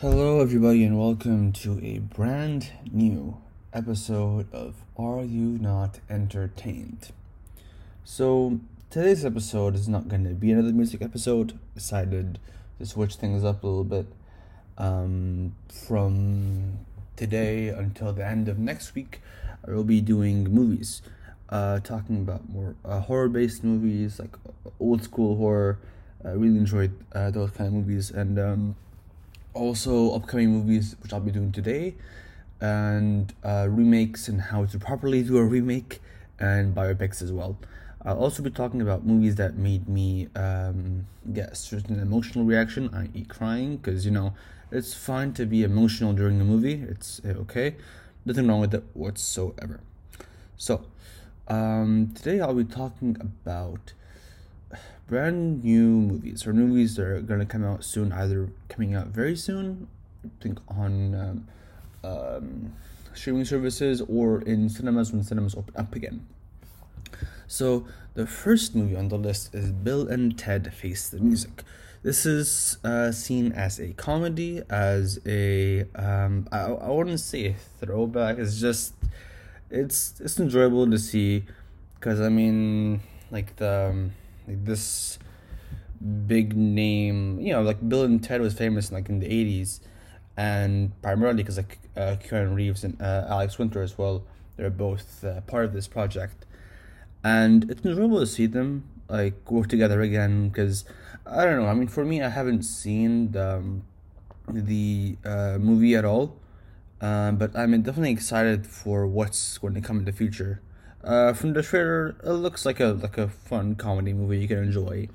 Hello, everybody, and welcome to a brand new episode of Are You Not Entertained? So, today's episode is not going to be another music episode. Decided to switch things up a little bit. Um, from today until the end of next week, I will be doing movies, uh, talking about more uh, horror based movies, like old school horror. I really enjoyed uh, those kind of movies, and um, also upcoming movies which I'll be doing today, and uh, remakes and how to properly do a remake, and biopics as well. I'll also be talking about movies that made me um, get a certain emotional reaction, i.e., crying, because you know it's fine to be emotional during a movie. It's uh, okay, nothing wrong with it whatsoever. So, um, today I'll be talking about brand new movies or movies that are going to come out soon, either coming out very soon, I think on um, um, streaming services or in cinemas when cinemas open up again. So, the first movie on the list is Bill and Ted Face the Music. This is uh, seen as a comedy, as a um, I, I wouldn't say a throwback. It's just it's it's enjoyable to see because I mean like the um, like this big name you know like bill and ted was famous like in the 80s and primarily because like uh, Reeves and uh, Alex Winter as well they're both uh, part of this project. And it's enjoyable to see them like work together again because I don't know I mean for me I haven't seen the, um, the uh, movie at all uh, but I'm definitely excited for what's going to come in the future uh, from the trailer, it looks like a like a fun comedy movie you can enjoy.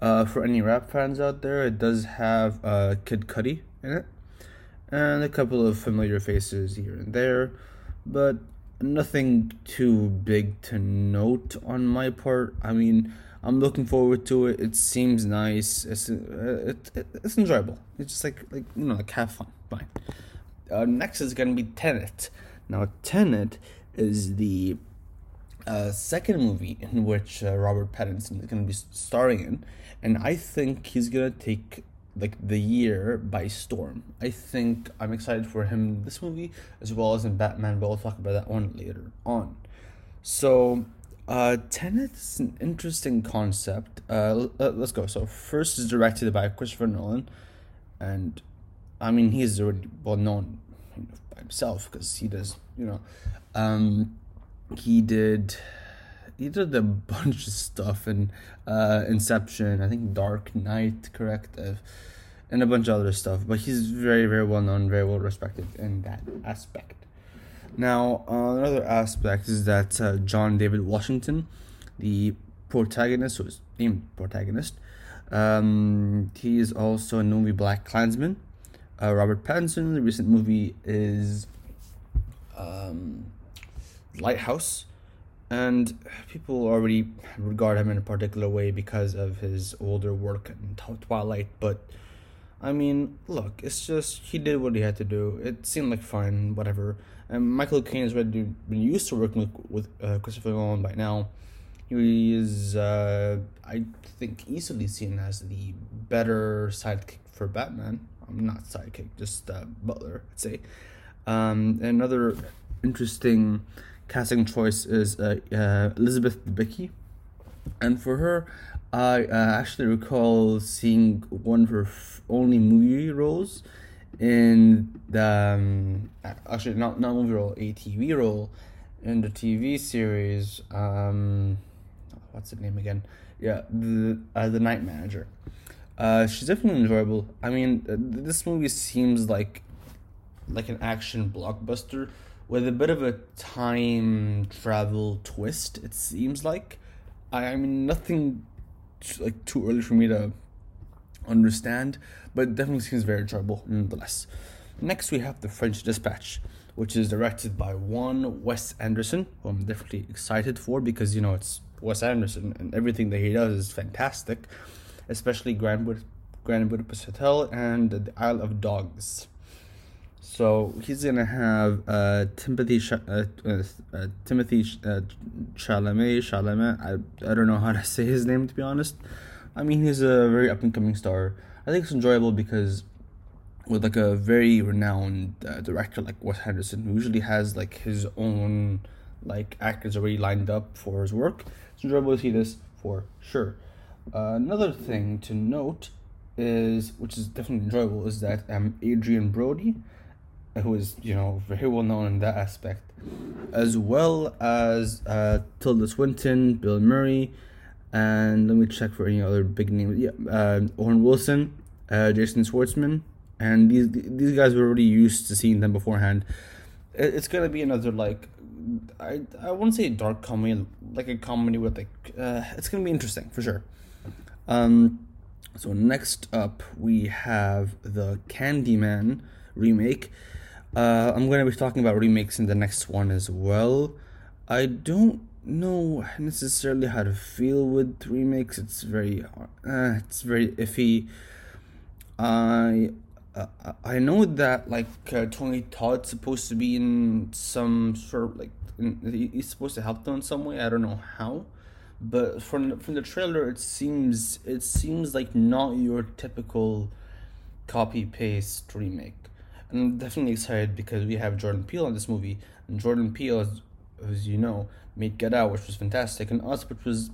Uh, for any rap fans out there, it does have uh, Kid Cudi in it, and a couple of familiar faces here and there, but nothing too big to note on my part. I mean, I'm looking forward to it. It seems nice. It's uh, it, it, it's enjoyable. It's just like like you know like have fun. Fine. Uh, next is gonna be Tenet. Now Tenet is the uh, second movie in which uh, Robert Pattinson is going to be starring in, and I think he's going to take like the year by storm. I think I'm excited for him this movie as well as in Batman, but we'll talk about that one later on. So, uh, Tenet is an interesting concept. Uh, let's go. So first is directed by Christopher Nolan, and I mean he's already well known by himself because he does you know. Um, he did he did a bunch of stuff in uh, Inception, I think Dark Knight, correct, uh, and a bunch of other stuff. But he's very, very well known, very well respected in that aspect. Now, uh, another aspect is that uh, John David Washington, the protagonist, was named protagonist, um, he is also the movie BlacKkKlansman. Uh, Robert Pattinson, the recent movie is um, Lighthouse, and people already regard him in a particular way because of his older work in Twilight. But I mean, look, it's just he did what he had to do. It seemed like fine, whatever. And Michael Caine has already been used to working with with uh, Christopher Nolan by now. He is, uh, I think, easily seen as the better sidekick for Batman. I'm not sidekick, just uh, butler, I'd say. Um, another interesting casting choice is uh, uh, Elizabeth Debicki, and for her, I uh, actually recall seeing one of her f- only movie roles in the um, actually not not movie role, a TV role in the TV series. Um, what's the name again? Yeah, the uh, the Night Manager. Uh, she's definitely enjoyable. I mean, this movie seems like like an action blockbuster with a bit of a time travel twist. It seems like. I, I mean, nothing like too early for me to understand, but definitely seems very enjoyable nonetheless. Next, we have the French Dispatch, which is directed by one Wes Anderson, who I'm definitely excited for because you know it's Wes Anderson and everything that he does is fantastic, especially Grand, Bud- Grand Budapest Hotel and The Isle of Dogs. So he's gonna have uh, Timothy Sh- uh, uh, uh, Timothy uh, Chalamet Chalamet. I I don't know how to say his name to be honest. I mean he's a very up and coming star. I think it's enjoyable because with like a very renowned uh, director like Wes Anderson, who usually has like his own like actors already lined up for his work. It's enjoyable to see this for sure. Another thing to note is, which is definitely enjoyable, is that um Adrien Brody, who is you know very well known in that aspect, as well as uh, Tilda Swinton, Bill Murray, and let me check for any other big names. Yeah, uh, Owen Wilson, uh, Jason Schwartzman, and these these guys were already used to seeing them beforehand. It's gonna be another like I I wouldn't say dark comedy, like a comedy with like uh, it's gonna be interesting for sure. Um, so next up we have the Candyman remake. Uh, I'm gonna be talking about remakes in the next one as well. I don't know necessarily how to feel with remakes. It's very, uh, it's very iffy. I uh, I know that like uh, Tony Todd's supposed to be in some sort of like in, he's supposed to help them in some way. I don't know how, but from from the trailer, it seems it seems like not your typical copy paste remake. I'm definitely excited because we have Jordan Peele in this movie, and Jordan Peele, as, as you know, made Get Out, which was fantastic, and Us, which was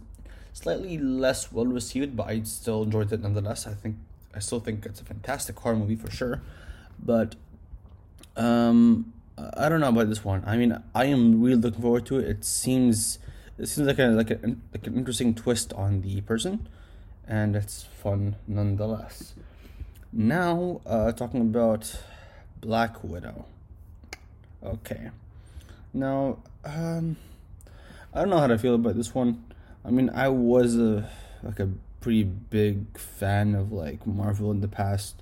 slightly less well received, but I still enjoyed it nonetheless. I think I still think it's a fantastic horror movie for sure, but um, I don't know about this one. I mean, I am really looking forward to it. It seems it seems like a like a like an interesting twist on the person, and it's fun nonetheless. Now, uh, talking about Black Widow. Okay, now um, I don't know how to feel about this one. I mean, I was a like a pretty big fan of like Marvel in the past,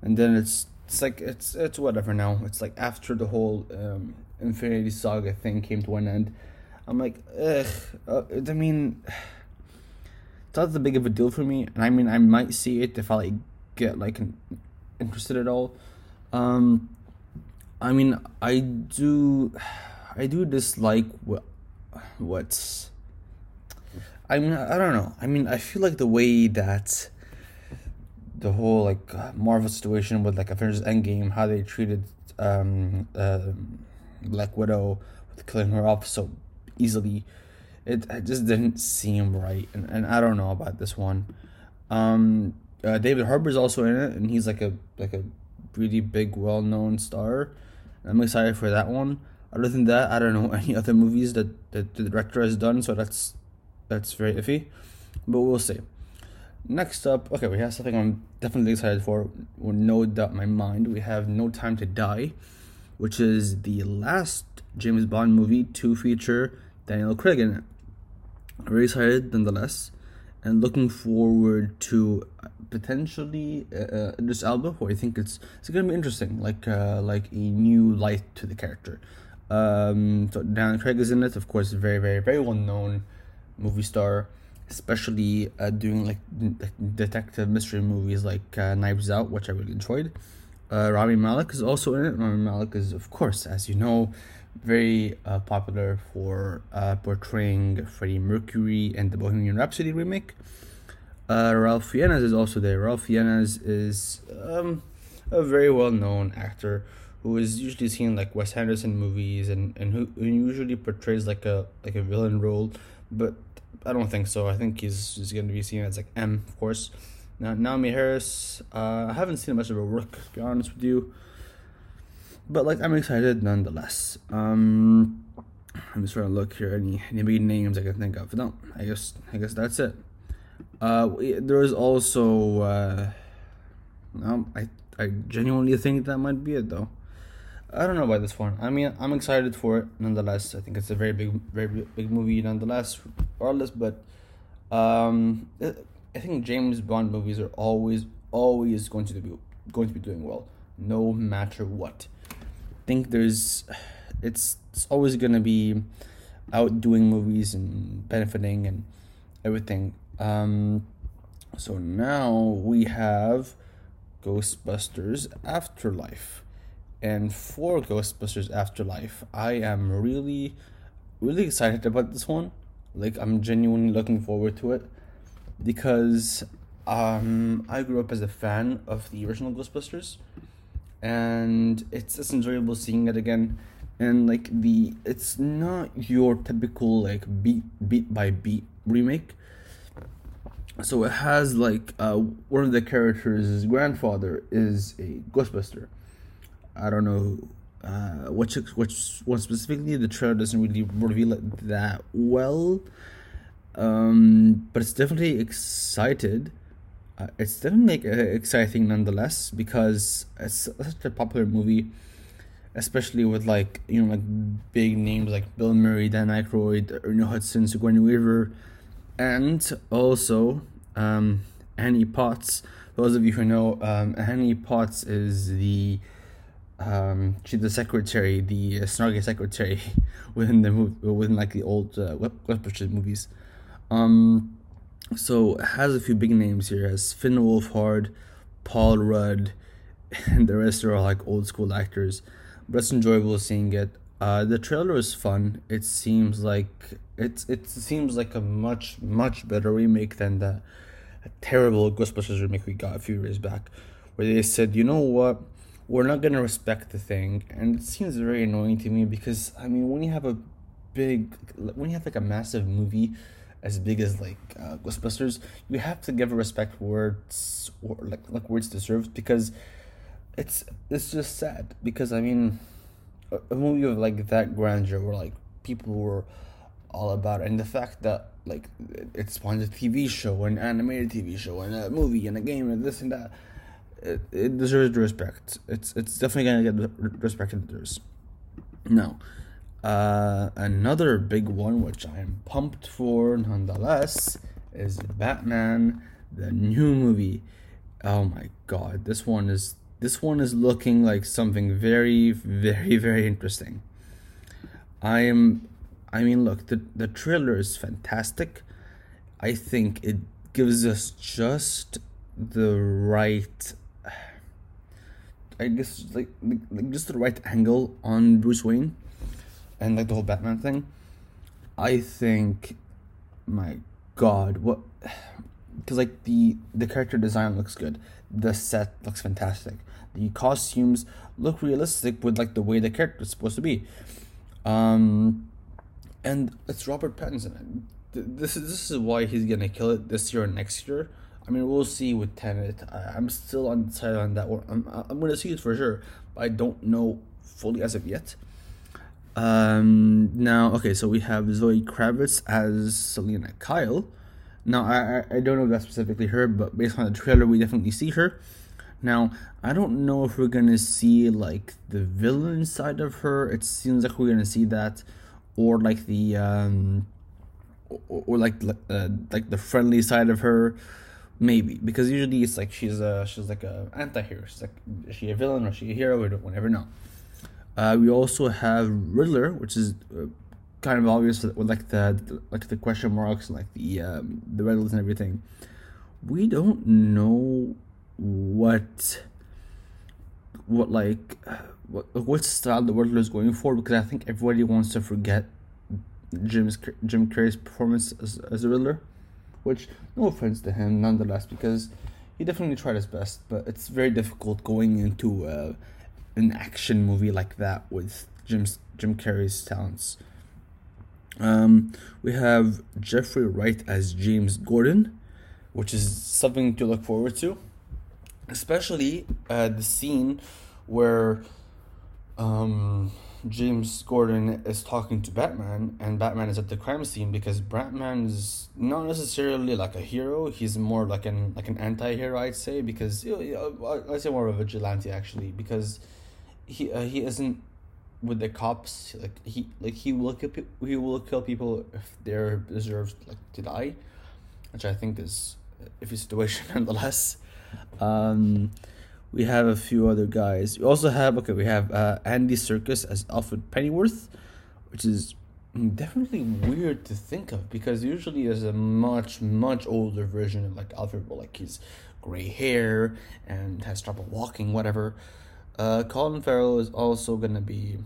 and then it's it's like it's it's whatever now. It's like after the whole um, Infinity Saga thing came to an end, I'm like, ugh. Uh, I mean, it's not that big of a deal for me, and I mean, I might see it if I like get like interested at all. Um, I mean, I do, I do dislike what what's I mean, I don't know. I mean, I feel like the way that the whole like Marvel situation with like Avengers Endgame, how they treated um, uh, Black Widow with killing her off so easily, it, it just didn't seem right. And, and I don't know about this one. Um, uh, David Harbour's also in it, and he's like a like a really big, well known star. I'm excited for that one. Other than that, I don't know any other movies that, that the director has done, so that's that's very iffy, but we'll see. Next up, okay, we have something I'm definitely excited for. With no doubt my mind, we have No Time to Die, which is the last James Bond movie to feature Daniel Craig in it. Very excited, nonetheless, and looking forward to potentially uh, uh this album. Where I think it's it's gonna be interesting, like uh, like a new light to the character. Um, so Daniel Craig is in it, of course, very very very well known movie star, especially uh, doing like detective mystery movies like uh, Knives Out, which I really enjoyed. Uh, Rami Malek is also in it. Rami Malek is, of course, as you know, very uh, popular for uh, portraying Freddie Mercury in the Bohemian Rhapsody remake. Uh, Ralph Fiennes is also there. Ralph Fiennes is um, a very well known actor who is usually seen like Wes Anderson movies and, and who, who usually portrays like a like a villain role, but I don't think so. I think he's he's going to be seen as like M, of course. Now, Naomie Harris, uh, I haven't seen much of her work, to be honest with you. But like, I'm excited nonetheless. Um, I'm just trying to look here any any big names I can think of. No, I guess I guess that's it. Uh, there is also uh, no, I I genuinely think that might be it though. I don't know about this one. I mean, I'm excited for it nonetheless. I think it's a very big, very big movie nonetheless, regardless. But um, I think James Bond movies are always, always going to be going to be doing well, no matter what. I think there's, it's it's always gonna be outdoing movies and benefiting and everything. Um, so now we have Ghostbusters Afterlife and for Ghostbusters Afterlife, I am really, really excited about this one. Like, I'm genuinely looking forward to it because um, I grew up as a fan of the original Ghostbusters, and it's just enjoyable seeing it again. And like the, it's not your typical like beat beat by beat remake. So it has like uh, one of the characters' grandfather is a Ghostbuster. I don't know uh, which which one specifically. The trailer doesn't really reveal it that well, um, but it's definitely excited. Uh, it's definitely uh, exciting nonetheless because it's such a popular movie, especially with like you know like big names like Bill Murray, Dan Aykroyd, Ernie Hudson, Sigourney Weaver, and also um, Annie Potts. those of you who know, um, Annie Potts is the um, she's the secretary, the uh, snarky secretary within the movie, within like the old uh, Ghostbusters movies. Um, so it has a few big names here. It has Finn Wolfhard, Paul Rudd, and the rest are like old school actors. But it's enjoyable seeing it. Uh, the trailer is fun. It seems like it's it seems like a much much better remake than the terrible Ghostbusters remake we got a few years back, where they said, you know what, we're not gonna respect the thing, and it seems very annoying to me because I mean when you have a big when you have like a massive movie as big as like uh, Ghostbusters, you have to give respect words or like like it's deserved because it's it's just sad because I mean a, a movie of like that grandeur where like people were all about it. and the fact that like it spawned a TV show, an animated TV show, and a movie, and a game, and this and that. It, it deserves respect. It's it's definitely gonna get respect it deserves. Now, uh, another big one, which I am pumped for nonetheless, is Batman, the new movie. Oh my god, this one is this one is looking like something very, very, very interesting. I am I mean, look, the the trailer is fantastic. I think it gives us just the right I guess like, like just the right angle on Bruce Wayne and like the whole Batman thing. I think my god, what cuz like the the character design looks good. The set looks fantastic. The costumes look realistic with like the way the character is supposed to be. Um and it's Robert Pattinson. This is this is why he's gonna kill it this year and next year. I mean, we'll see with Tenet. I, am still undecided on that one. I'm I'm gonna see it for sure, but I don't know fully as of yet. Um. Now, okay, so we have Zoe Kravitz as Selina Kyle. Now, I I don't know if that's specifically her, but based on the trailer, we definitely see her. Now, I don't know if we're gonna see like the villain side of her. It seems like we're gonna see that or like the um, or, or like uh, like the friendly side of her maybe because usually it's like she's a she's like a anti-hero she's like is she a villain or she a hero we don't never know uh, we also have riddler which is uh, kind of obvious with like the, like the question marks like the um, the riddles and everything. We don't know what what like what what style the Riddler is going for because I think everybody wants to forget Jim's Jim Carrey's performance as, as a Riddler, which no offense to him nonetheless because he definitely tried his best, but it's very difficult going into uh, an action movie like that with Jim's Jim Carrey's talents. Um, we have Jeffrey Wright as James Gordon, which is something to look forward to, especially uh, the scene where um, James Gordon is talking to Batman, and Batman is at the crime scene because Batman is not necessarily like a hero. He's more like an like an anti-hero, I'd say, because you know, I'd say more of a vigilante actually, because he uh, he isn't with the cops. Like he like he will kill he will kill people if they're deserved like to die, which I think is a situation nonetheless. Um, we have a few other guys. We also have okay, we have uh, Andy Serkis as Alfred Pennyworth, which is definitely weird to think of because usually there's a much much older version of like Alfred, like he's gray hair and has trouble walking, whatever. Uh, Colin Farrell is also gonna be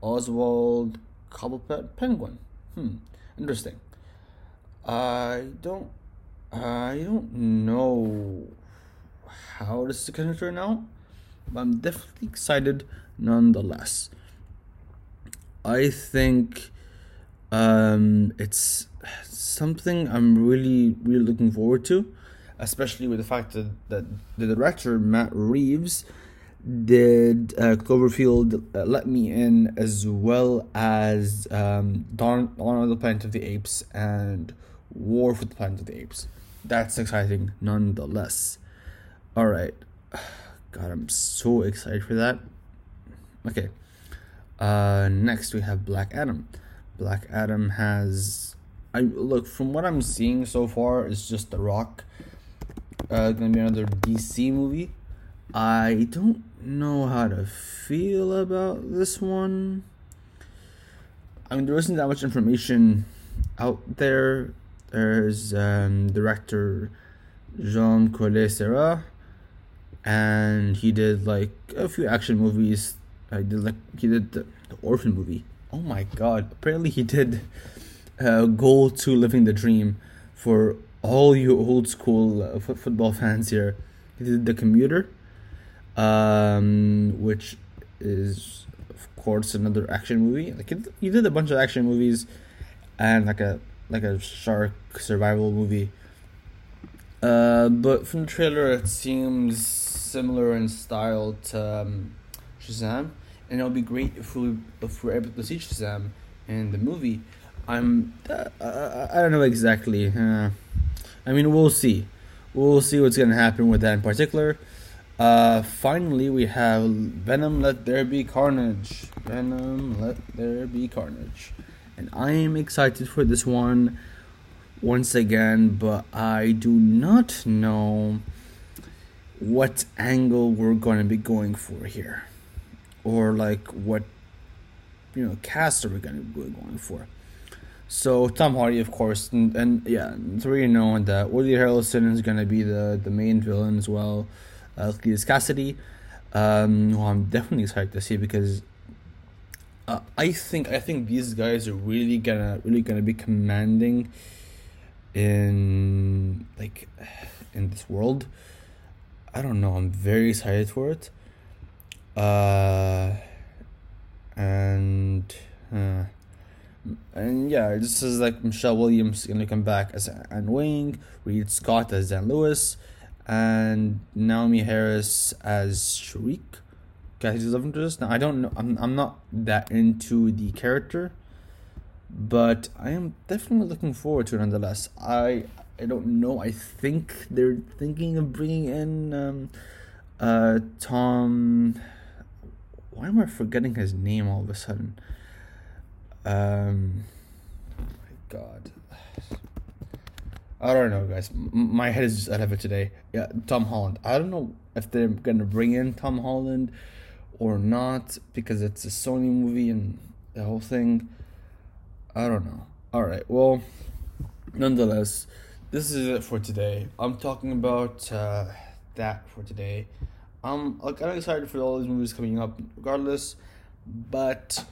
Oswald Cobblepot Penguin. Hmm, interesting. I don't, I don't know how this is gonna turn out. but I'm definitely excited nonetheless. I think um, it's something I'm really, really looking forward to, especially with the fact that, that the director, Matt Reeves, did uh, Cloverfield uh, Let Me In as well as um, Dawn, Dawn of the Planet of the Apes and War for the Planet of the Apes. That's exciting nonetheless. All right. God, I'm so excited for that. Okay. Uh, next we have Black Adam. Black Adam has I look from what I'm seeing so far, it's just The Rock. Uh, gonna be another DC movie. I don't know how to feel about this one. I mean, there isn't that much information out there. There's um, director Jean Collet Serra, and he did like a few action movies. I did like he did the, the Orphan movie. Oh my god! Apparently, he did uh, goal to living the dream for all you old school uh, f- football fans here. He did the commuter, um, which is of course another action movie. Like he did a bunch of action movies, and like a like a shark survival movie. Uh, but from the trailer, it seems similar in style to um, Shazam, and it'll be great if we if we're able to see Shazam in the movie. I'm uh, I don't know exactly. Uh, I mean, we'll see. We'll see what's gonna happen with that in particular. Uh, finally, we have Venom. Let there be carnage. Venom. Let there be carnage. And I am excited for this one once again, but I do not know what angle we're going to be going for here, or like what you know cast are we going to be going for. So Tom Hardy, of course, and, and yeah, it's already known that Woody Harrelson is going to be the the main villain as well. Uh, Cletus Kasady, um, who I'm definitely excited to see because uh, I think I think these guys are really gonna really gonna be commanding in like in this world. I don't know. I'm very excited for it. Uh, and. Uh, and yeah, this is like Michelle Williams gonna come back as Anne Weying, Reid Scott as Dan Lewis, and Naomie Harris as Shriek, Cassie's love interest. Now I don't know, I'm I'm not that into the character, but I am definitely looking forward to it nonetheless. I I don't know. I think they're thinking of bringing in um, uh, Tom. Why am I forgetting his name all of a sudden? Um, my God. I don't know, guys. M- my head is just out of it today. Yeah, Tom Holland. I don't know if they're gonna bring in Tom Holland or not because it's a Sony movie and the whole thing. I don't know. All right. Well, nonetheless, this is it for today. I'm talking about uh, that for today. I'm I'm excited for all these movies coming up, regardless. But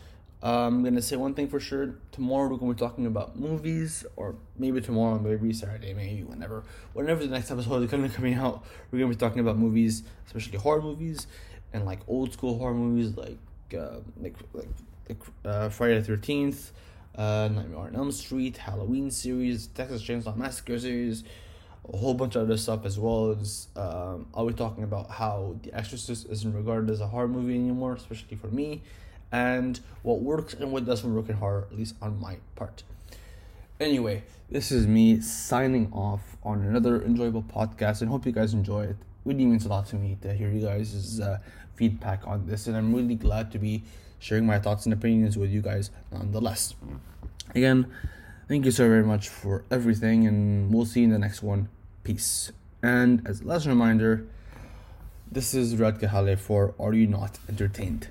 I'm gonna say one thing for sure. Tomorrow we're gonna be talking about movies, or maybe tomorrow, maybe Saturday, maybe whenever, whenever the next episode is gonna be coming out. We're gonna be talking about movies, especially horror movies, and like old school horror movies, like uh, like like, like uh, Friday the Thirteenth, uh, Nightmare on Elm Street, Halloween series, Texas Chainsaw Massacre series, a whole bunch of other stuff as well as um, I'll be talking about how The Exorcist isn't regarded as a horror movie anymore, especially for me and what works and what doesn't work in horror, at least on my part. Anyway, this is me signing off on another enjoyable podcast and hope you guys enjoy it. Really means a lot to me to hear you guys' uh, feedback on this, and I'm really glad to be sharing my thoughts and opinions with you guys nonetheless. Again, thank you so very much for everything, and we'll see you in the next one. Peace. And as a last reminder, this is Rad Kahale for Are You Not Entertained?